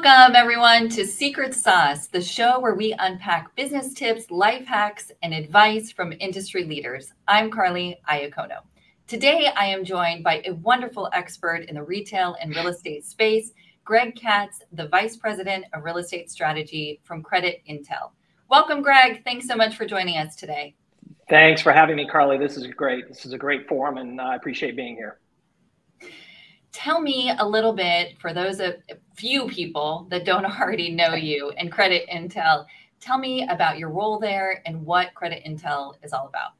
Welcome, everyone, to Secret Sauce, the show where we unpack business tips, life hacks, and advice from industry leaders. I'm Carly Iacono. Today, I am joined by a wonderful expert in the retail and real estate space, Greg Katz, the Vice President of Real Estate Strategy from Creditntell. Welcome, Greg. Thanks so much for joining us today. Thanks for having me, Carly. This is great. This is a great forum, and I appreciate being here tell me a little bit for those of few people that don't already know you and Creditntell. Tell me about your role there and what Creditntell is all about.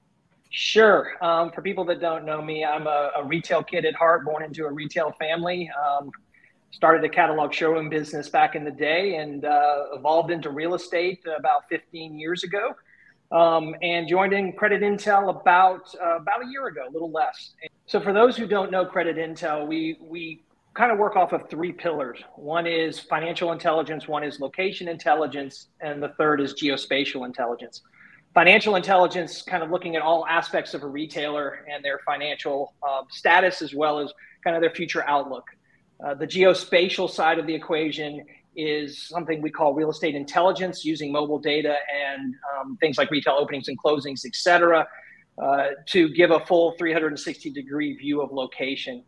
Sure. Um, for people that don't know me, I'm a, a, retail kid at heart, born into a retail family. Um, started a catalog showroom business back in the day and uh, evolved into real estate about 15 years ago. Um, and joined in Creditntell about uh, about a year ago, a little less. So for those who don't know Creditntell, we we kind of work off of three pillars. One is financial intelligence, one is location intelligence, and the third is geospatial intelligence. Financial intelligence, kind of looking at all aspects of a retailer and their financial uh, status as well as kind of their future outlook. Uh, the geospatial side of the equation is something we call real estate intelligence using mobile data and um, things like retail openings and closings, et cetera, uh, to give a full 360 degree view of location.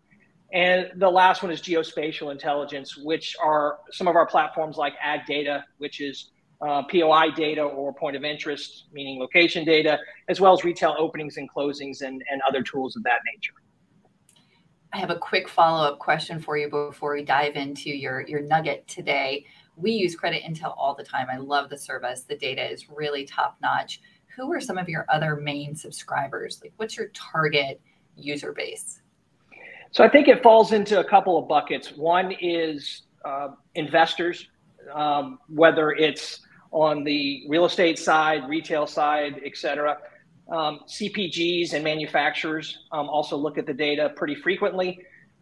And the last one is geospatial intelligence, which are some of our platforms like AggData, which is uh, POI data or point of interest, meaning location data, as well as retail openings and closings and, and other tools of that nature. I have a quick follow up question for you before we dive into your, your nugget today. We use Creditntell all the time. I love the service. The data is really top notch who are some of your other main subscribers? Like, what's your target user base? So I think it falls into a couple of buckets. One is uh, investors, um, whether it's on the real estate side, retail side, et cetera. Um, CPGs and manufacturers um, also look at the data pretty frequently.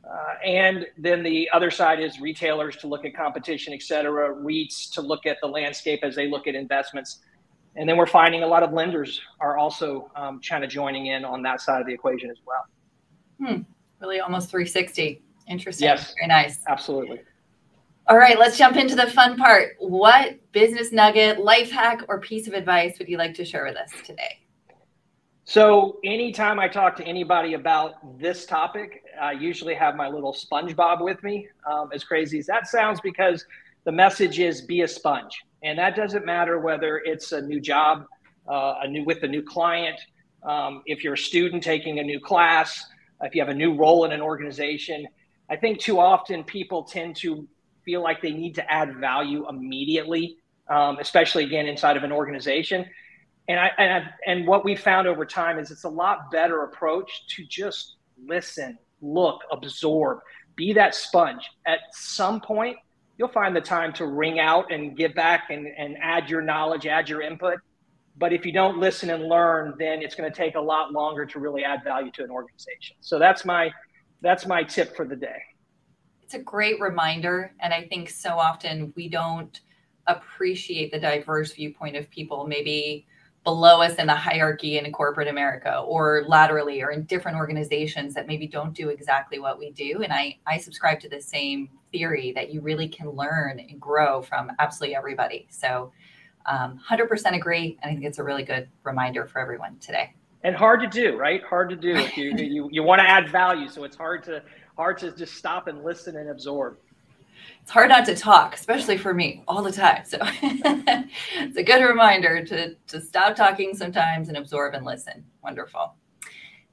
Uh, and then the other side is retailers to look at competition, et cetera, REITs to look at the landscape as they look at investments. And then we're finding a lot of lenders are also um, kind of joining in on that side of the equation as well. Hmm. Really almost 360. Interesting. Yes. Very nice. Absolutely. All right, let's jump into the fun part. What business nugget, life hack, or piece of advice would you like to share with us today? So, anytime I talk to anybody about this topic, I usually have my little SpongeBob with me. Um, as crazy as that sounds, because the message is be a sponge. And that doesn't matter whether it's a new job, uh, a new with a new client, um, if you're a student taking a new class, if you have a new role in an organization. I think too often people tend to feel like they need to add value immediately, um, especially again inside of an organization. And I, and I, and what we found over time is it's a lot better approach to just listen, look, absorb, be that sponge. At some point, you'll find the time to wring out and give back and, and add your knowledge, add your input. But if you don't listen and learn, then it's going to take a lot longer to really add value to an organization. So that's my that's my tip for the day. It's a great reminder. And I think so often we don't appreciate the diverse viewpoint of people. Maybe below us in the hierarchy in corporate America or laterally or in different organizations that maybe don't do exactly what we do. And I, I subscribe to the same theory that you really can learn and grow from absolutely everybody. So um, 100% agree. And I think it's a really good reminder for everyone today. And hard to do, right? Hard to do. If you, you, you want to add value. So it's hard to, hard to just stop and listen and absorb it's hard not to talk, especially for me all the time. So it's a good reminder to, to stop talking sometimes and absorb and listen. Wonderful.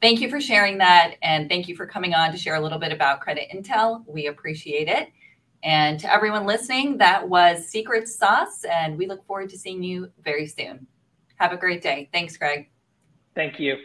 Thank you for sharing that. And thank you for coming on to share a little bit about Creditntell. We appreciate it. And to everyone listening, that was Secret Sauce. And we look forward to seeing you very soon. Have a great day. Thanks, Greg. Thank you.